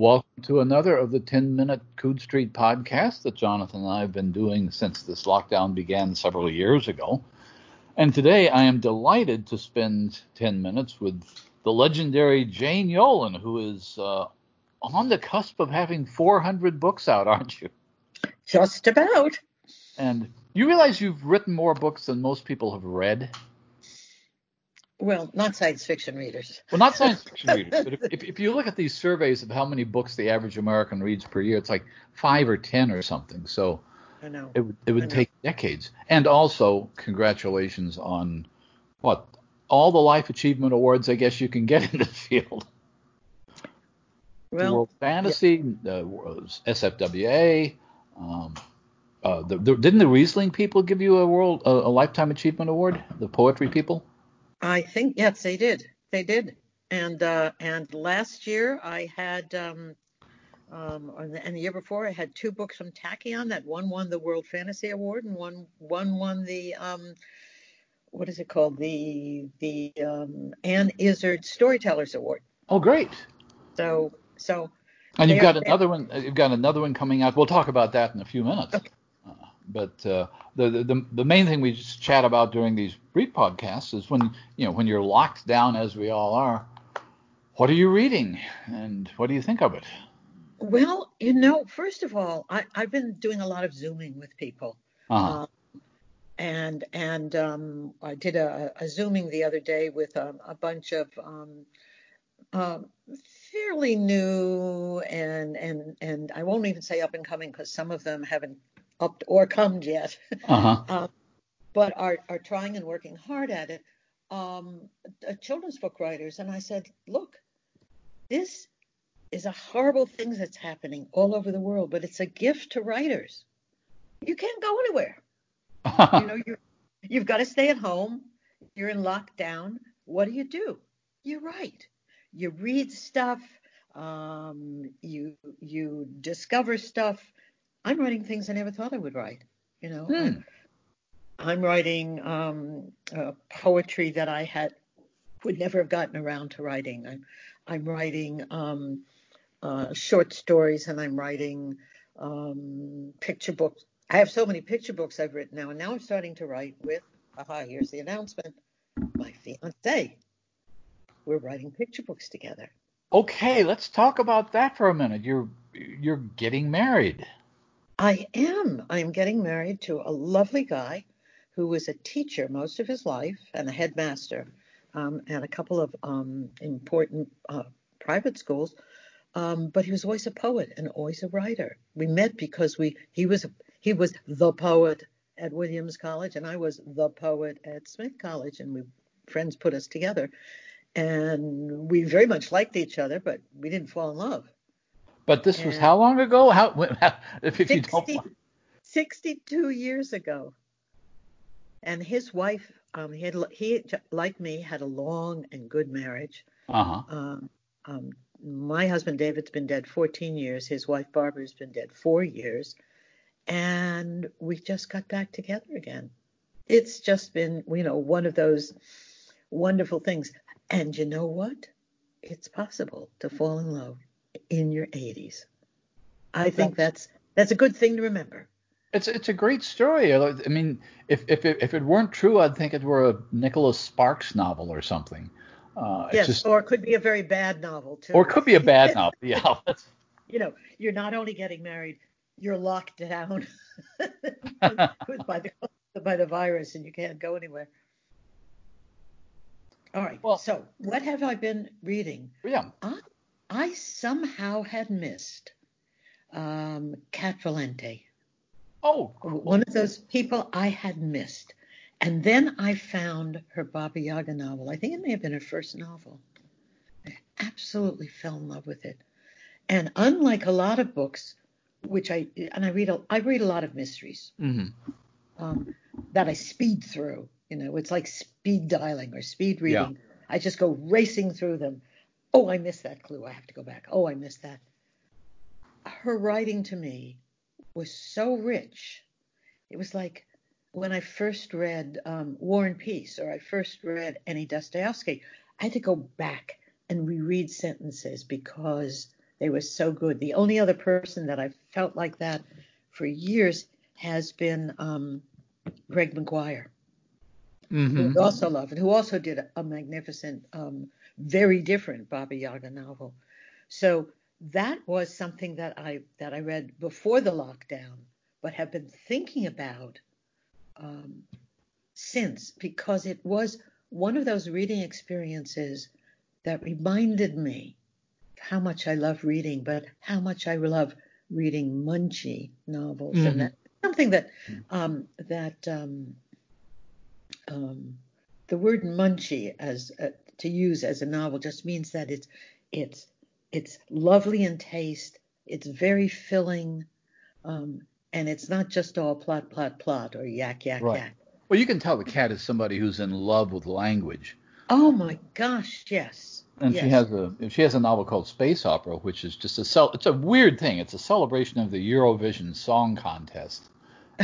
Welcome to another of the 10 Minute Coode Street podcast that Jonathan and I have been doing since this lockdown began several years ago. And today I am delighted to spend 10 minutes with the legendary Jane Yolen, who is uh, on the cusp of having 400 books out, aren't you? Just about. And you realize you've written more books than most people have read? Well, not science fiction readers. Well, not science fiction readers, but if, if, if, you look at these surveys of how many books the average American reads per year, it's like five or ten or something. So I know. it, it would take decades. And also, congratulations on what all the life achievement awards I guess you can get in the field. Well, World Fantasy, yeah. uh, SFWA. Um, uh, the, the, didn't the Rhysling people give you a world a, a lifetime achievement award? The poetry people. I think yes, they did. They did. And uh, and last year I had um, um, and the year before I had two books from Tachyon that one won the World Fantasy Award and one one won the um, what is it called the the um, Anne Izard Storytellers Award. Oh, great. So so. And you've got another one. You've got another one coming out. We'll talk about that in a few minutes. Okay. But uh, the, the the main thing we just chat about during these read podcasts is when you know when you're locked down as we all are. What are you reading, and what do you think of it? Well, you know, first of all, I, I've been doing a lot of zooming with people. Uh-huh. Um, and and um, I did a, a, zooming the other day with um, a bunch of um, uh, fairly new and and and I won't even say up and coming because some of them haven't upped or come yet, uh-huh. uh, but are are trying and working hard at it. Um, children's book writers, and I said, look, this is a horrible thing that's happening all over the world, but it's a gift to writers. You can't go anywhere. you know, you you've got to stay at home. You're in lockdown. What do you do? You write. You read stuff. Um, you you discover stuff. I'm writing things I never thought I would write. You know, hmm. I'm, writing um, uh, poetry that I had would never have gotten around to writing. I'm I'm writing um, uh, short stories and I'm writing um, picture books. I have so many picture books I've written now, and now I'm starting to write with. Aha! Here's the announcement. My fiance. We're writing picture books together. Okay, let's talk about that for a minute. You're you're getting married. I am. I'm getting married to a lovely guy who was a teacher most of his life and a headmaster um, at a couple of um, important uh, private schools. Um, but he was always a poet and always a writer. We met because we he was he was the poet at Williams College and I was the poet at Smith College, and we friends put us together, and we very much liked each other, but we didn't fall in love. But this and was how long ago? How, if 60, you don't 62 years ago. And his wife, um, he had, he like me had a long and good marriage. Uh-huh. Um, um, my husband David's been dead 14 years. His wife Barbara's been dead four years, and we just got back together again. It's just been, you know, one of those wonderful things. And you know what? It's possible to fall in love in your 80s. I think that's that's a good thing to remember. It's it's a great story. I mean, if if it, if it weren't true, I'd think it were a Nicholas Sparks novel or something. Uh, yes, just, or it could be a very bad novel too. Or it could be a bad novel. Yeah. you know, you're not only getting married, you're locked down by the by the virus, and you can't go anywhere. All right. Well, so what have I been reading? Yeah. I, I somehow had missed um, Cat Valente. Oh, cool. one of those people I had missed. And then I found her Baba Yaga novel. I think it may have been her first novel. I absolutely fell in love with it. And unlike a lot of books, which I and I read a, I read a lot of mysteries mm-hmm. um, that I speed through. You know, it's like speed dialing or speed reading. Yeah. I just go racing through them. Oh, I missed that clue. I have to go back. Oh, I missed that. Her writing to me was so rich. It was like when I first read um, War and Peace or I first read any Dostoevsky, I had to go back and reread sentences because they were so good. The only other person that I felt like that for years has been um, Greg Maguire, Mm-hmm. who also love, and who also did a, magnificent, um, very different Baba Yaga novel. So that was something that I that I read before the lockdown, but have been thinking about um, since because it was one of those reading experiences that reminded me how much I love reading, but how much I love reading munchy novels, Mhm. and that something that um, that um, um, the word munchy as uh, to use as a novel just means that it's it's it's lovely in taste, it's very filling, um, and it's not just all plot plot plot or yak yak Right. yak. Well, you can tell the cat is somebody who's in love with language. Oh my gosh, yes. And yes. she has a she has a novel called Space Opera, which is just a cel- it's a weird thing. It's a celebration of the Eurovision Song Contest.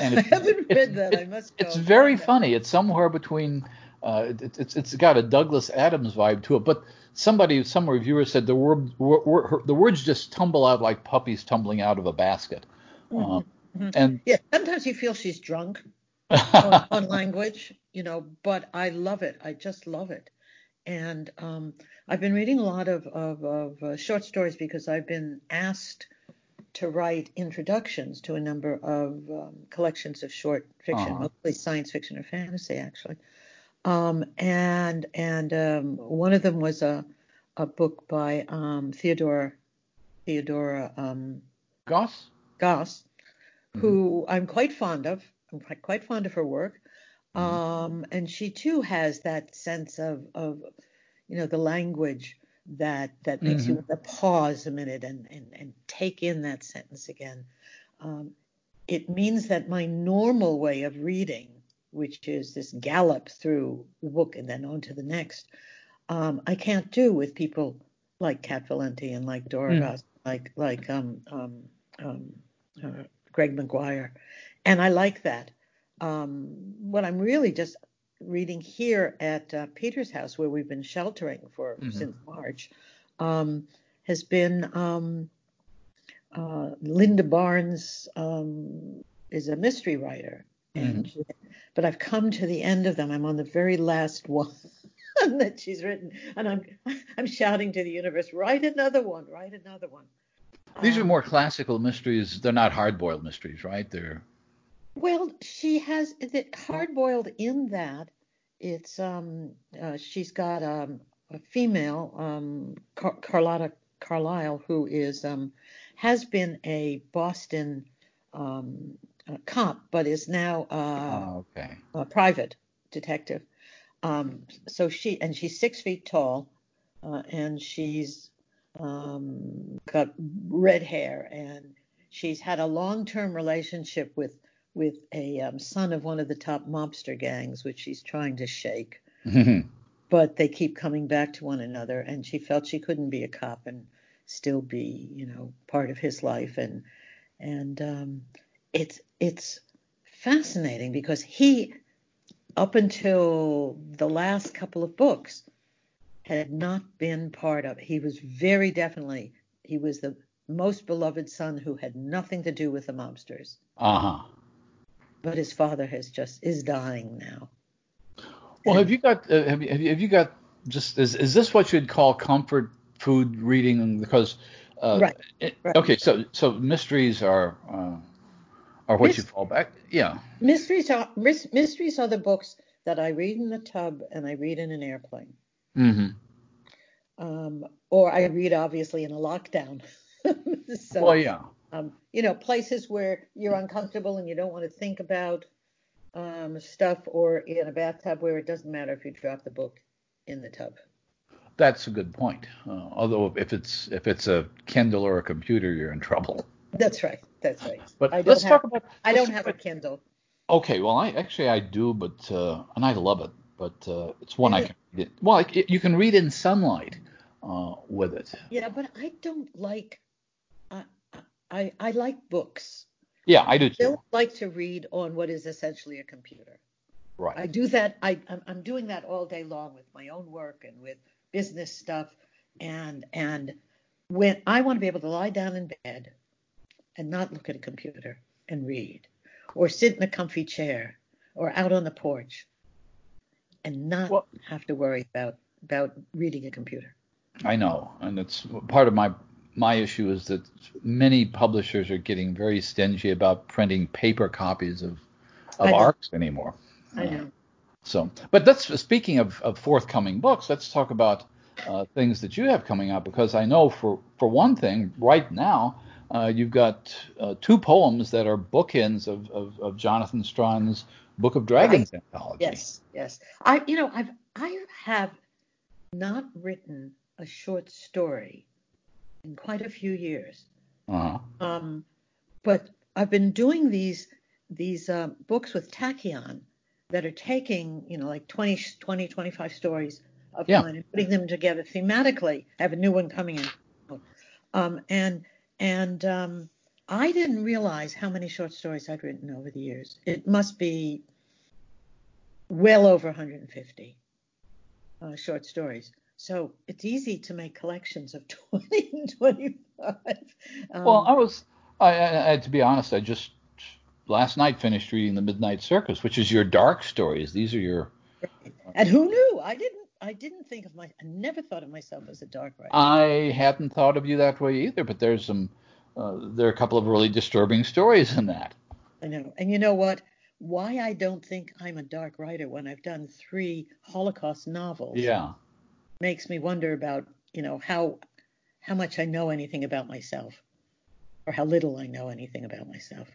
And I haven't read that. I it's- must go It's very that. funny. It's somewhere between. Uh, it, it's it's got a Douglas Adams vibe to it, but somebody, some reviewer said the word, wor- wor- the words just tumble out like puppies tumbling out of a basket. Um, Mhm. and Yeah, sometimes you feel she's drunk on, on language, you know, but I love it. I just love it. And um, I've been reading a lot of, of, of uh, short stories because I've been asked to write introductions to a number of um, collections of short fiction, Uh-huh. mostly science fiction or fantasy, actually. Um, and and um, one of them was a a book by um, Theodora Theodora um, Goss. Goss, Mhm. who I'm quite fond of. I'm quite, quite fond of her work. Mhm. Um, and she too has that sense of, of you know, the language that that makes you want to pause a minute and, and, and take in that sentence again. Um, it means that my normal way of reading, which is this gallop through the book and then on to the next, um, I can't do with people like Cat Valente and like Dora Mm. Goss, like like um, um, um, uh, Greg Maguire, and I like that. Um, what I'm really just reading here at uh, Peter's house, where we've been sheltering for Mhm. since March, um, has been um, uh, Linda Barnes um, is a mystery writer, and she- but I've come to the end of them. I'm on the very last one that she's written, and I'm I'm shouting to the universe, write another one, write another one. These are Um, more classical mysteries. They're not hard-boiled mysteries, right? They're Well, she has the hard boiled in that it's um uh, she's got um, a female um Car- Carlotta Carlyle who is um has been a Boston um uh, cop but is now uh, oh, okay. a private detective. Um, so she and she's six feet tall, uh, and she's um, got red hair, and she's had a long-term relationship with with a um, son of one of the top mobster gangs, which she's trying to shake. But they keep coming back to one another, and she felt she couldn't be a cop and still be, you know, part of his life, and and um, it's it's fascinating because he up until the last couple of books had not been part of he was very definitely he was the most beloved son who had nothing to do with the mobsters uh huh. But his father has just is dying now Well, And- have you got uh, have you have you, got just is is this what you'd call comfort food reading? Because uh, Right, it- right. okay, so so mysteries are uh, are what you fall back. Yeah. mysteries are mysteries are the books that i read in the tub and i read in an airplane Mm-hmm. um, or i read obviously in a lockdown so Well, yeah. Um, you know, places where you're uncomfortable and you don't want to think about um, stuff, or in a bathtub where it doesn't matter if you drop the book in the tub. That's a good point. Uh, although if it's if it's a Kindle or a computer, you're in trouble. That's right. That's right. But I don't let's have, talk about. I don't have a about- Kindle. Okay, well, I actually I do, but uh, and I love it. But uh, it's one I can read. It. Well, it, you can read in sunlight uh, with it. Yeah, but I don't like. I I, I like books. Yeah, I do I too. don't like to read on what is essentially a computer. Right. I do that. I I'm, I'm doing that all day long with my own work and with business stuff, and and when I want to be able to lie down in bed and not look at a computer and read, or sit in a comfy chair, or out on the porch, and not well, have to worry about about reading a computer. I know, and it's part of my my issue is that many publishers are getting very stingy about printing paper copies of of ARCs anymore. I know. Uh, so, but that's speaking of, of forthcoming books. Let's talk about uh, things that you have coming out because I know for for one thing, right now uh, you've got uh, two poems that are bookends of, of, of Jonathan Strahan's Book of Dragons right. anthology. Yes, yes. I you know I've I have not written a short story in quite a few years. Uh-huh. Um, but I've been doing these these uh, books with Tachyon that are taking, you know, like 20, 20 25 stories of yeah. mine and putting them together thematically. I have a new one coming in. Um, and and um, I didn't realize how many short stories I'd written over the years. It must be well over 150 uh, short stories. So it's easy to make collections of 20 and 25. Um, well, I was, I, I, to be honest, I just last night finished reading The Midnight Circus, which is your dark stories. These are your. And who knew? I didn't. I didn't think of my. I never thought of myself as a dark writer. I hadn't thought of you that way either. But there's some. Uh, there are a couple of really disturbing stories in that. I know. And you know what? Why I don't think I'm a dark writer when I've done three Holocaust novels. Yeah makes me wonder about you know how how much I know anything about myself, or how little I know anything about myself.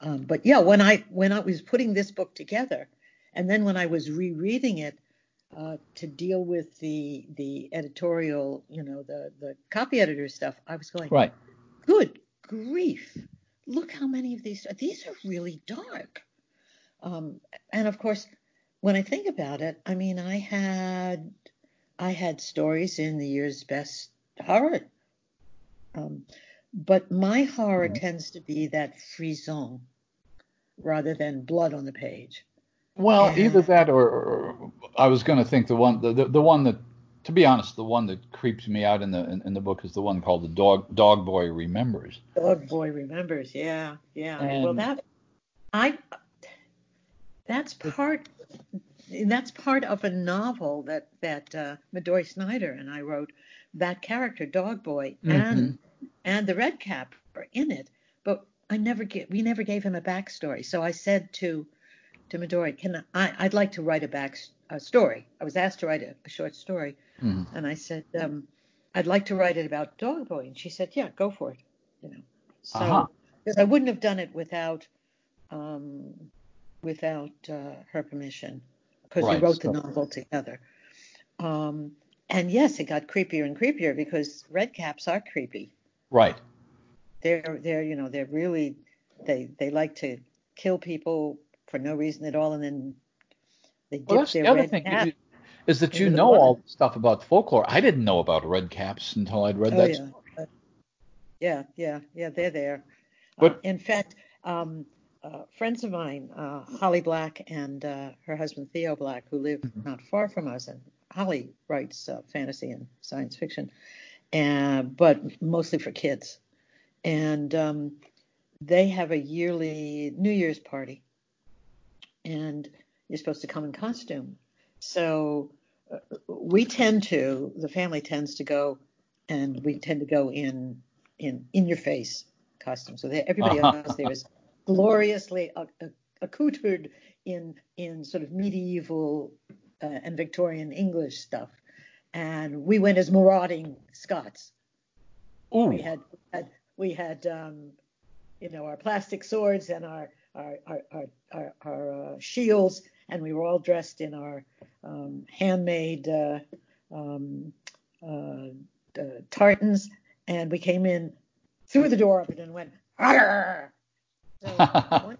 Um, but yeah, when I when I was putting this book together, and then when I was rereading it uh, to deal with the the editorial, you know, the the copy editor stuff, I was going, right, good grief, look how many of these these are really dark. Um, and of course, when I think about it, I mean, I had I had stories in the year's best horror. Um, but my horror mm-hmm. tends to be that frisson rather than blood on the page. Well, and, either that or, or I was going to think the one the, the, the one that to be honest, the one that creeps me out in the in, in, the book is the one called the dog dog boy remembers. Dog boy remembers, yeah, yeah. And well, that I that's part that's part of a novel that that uh, Midori Snyder and I wrote. That character, Dog Boy, mm-hmm. and and the Red Cap are in it, but I never get we never gave him a backstory. So I said to to Midori, can I? I'd like to write a back a story. I was asked to write a, a short story, mm-hmm. and I said um, I'd like to write it about Dog Boy, and she said, yeah, go for it. You know, so uh-huh. because I wouldn't have done it without um, without uh, her permission because right. we wrote the novel together. Um, and yes, it got creepier and creepier because red caps are creepy. Right. They're they're you know they're really they they like to kill people for no reason at all, and then they dip well, that's their the other red thing cap is that you know all the stuff about folklore. I didn't know about red caps until I'd read oh, that. Yeah. Story. yeah, yeah, yeah, they're there. But uh, in fact, um, uh, friends of mine, uh, Holly Black and uh, her husband Theo Black, who live mm-hmm. not far from us, and Holly writes uh, fantasy and science fiction, and but mostly for kids, and um, they have a yearly New Year's party, and you're supposed to come in costume. So uh, we tend to, the family tends to go, and we tend to go in in in your face costume. So everybody else there is gloriously accoutred in in sort of medieval uh, and Victorian English stuff, and we went as marauding Scots. Ooh. We had, had we had um, you know our plastic swords and our our our our, our, our uh, shields, and we were all dressed in our um, handmade uh, um, uh, tartans, and we came in through the door of it and went. Arr! So one,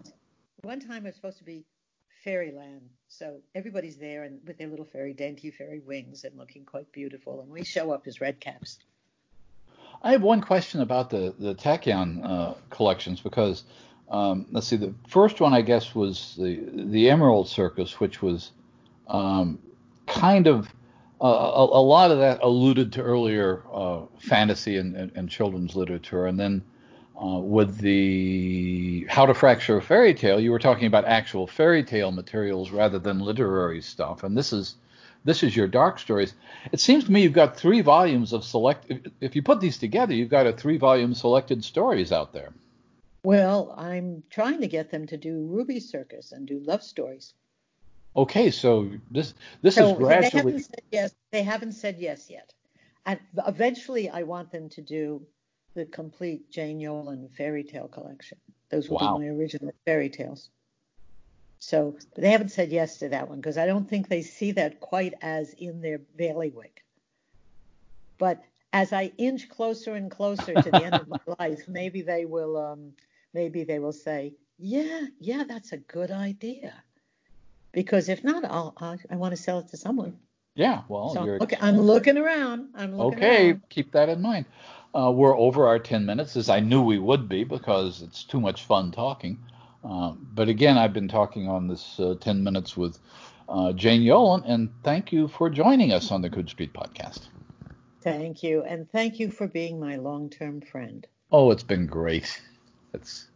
one time it was supposed to be fairyland. So everybody's there and with their little fairy, dainty fairy wings and looking quite beautiful. And we show up as red caps. I have one question about the the Tachyon uh, collections because um, let's see, the first one I guess was the the Emerald Circus, which was um, kind of uh, a, a, lot of that alluded to earlier uh, fantasy and, and, and, children's literature, and then uh, with the How to Fracture a Fairy Tale, you were talking about actual fairy tale materials rather than literary stuff, and this is this is your dark stories. It seems to me you've got three volumes of select. If, if you put these together, you've got a three volume selected stories out there. Well, I'm trying to get them to do Ruby Circus and do love stories. Okay, so this this so is gradually. They haven't said yes. They haven't said yes yet, and eventually I want them to do the complete Jane Yolen fairy tale collection. Those will wow. be my original fairy tales. So they haven't said yes to that one because I don't think they see that quite as in their bailiwick. But as I inch closer and closer to the end of my life, maybe they will um, maybe they will say, yeah, yeah, that's a good idea. Because if not, I'll, I'll I want to sell it to someone. Yeah, well, so. Okay, I'm looking around. I'm looking okay, around. keep that in mind. Uh, we're over our 10 minutes, as I knew we would be, because it's too much fun talking. Uh, but again, I've been talking on this uh, 10 minutes with uh, Jane Yolen, and thank you for joining us on the Coode Street podcast. Thank you, and thank you for being my long-term friend. Oh, it's been great. It's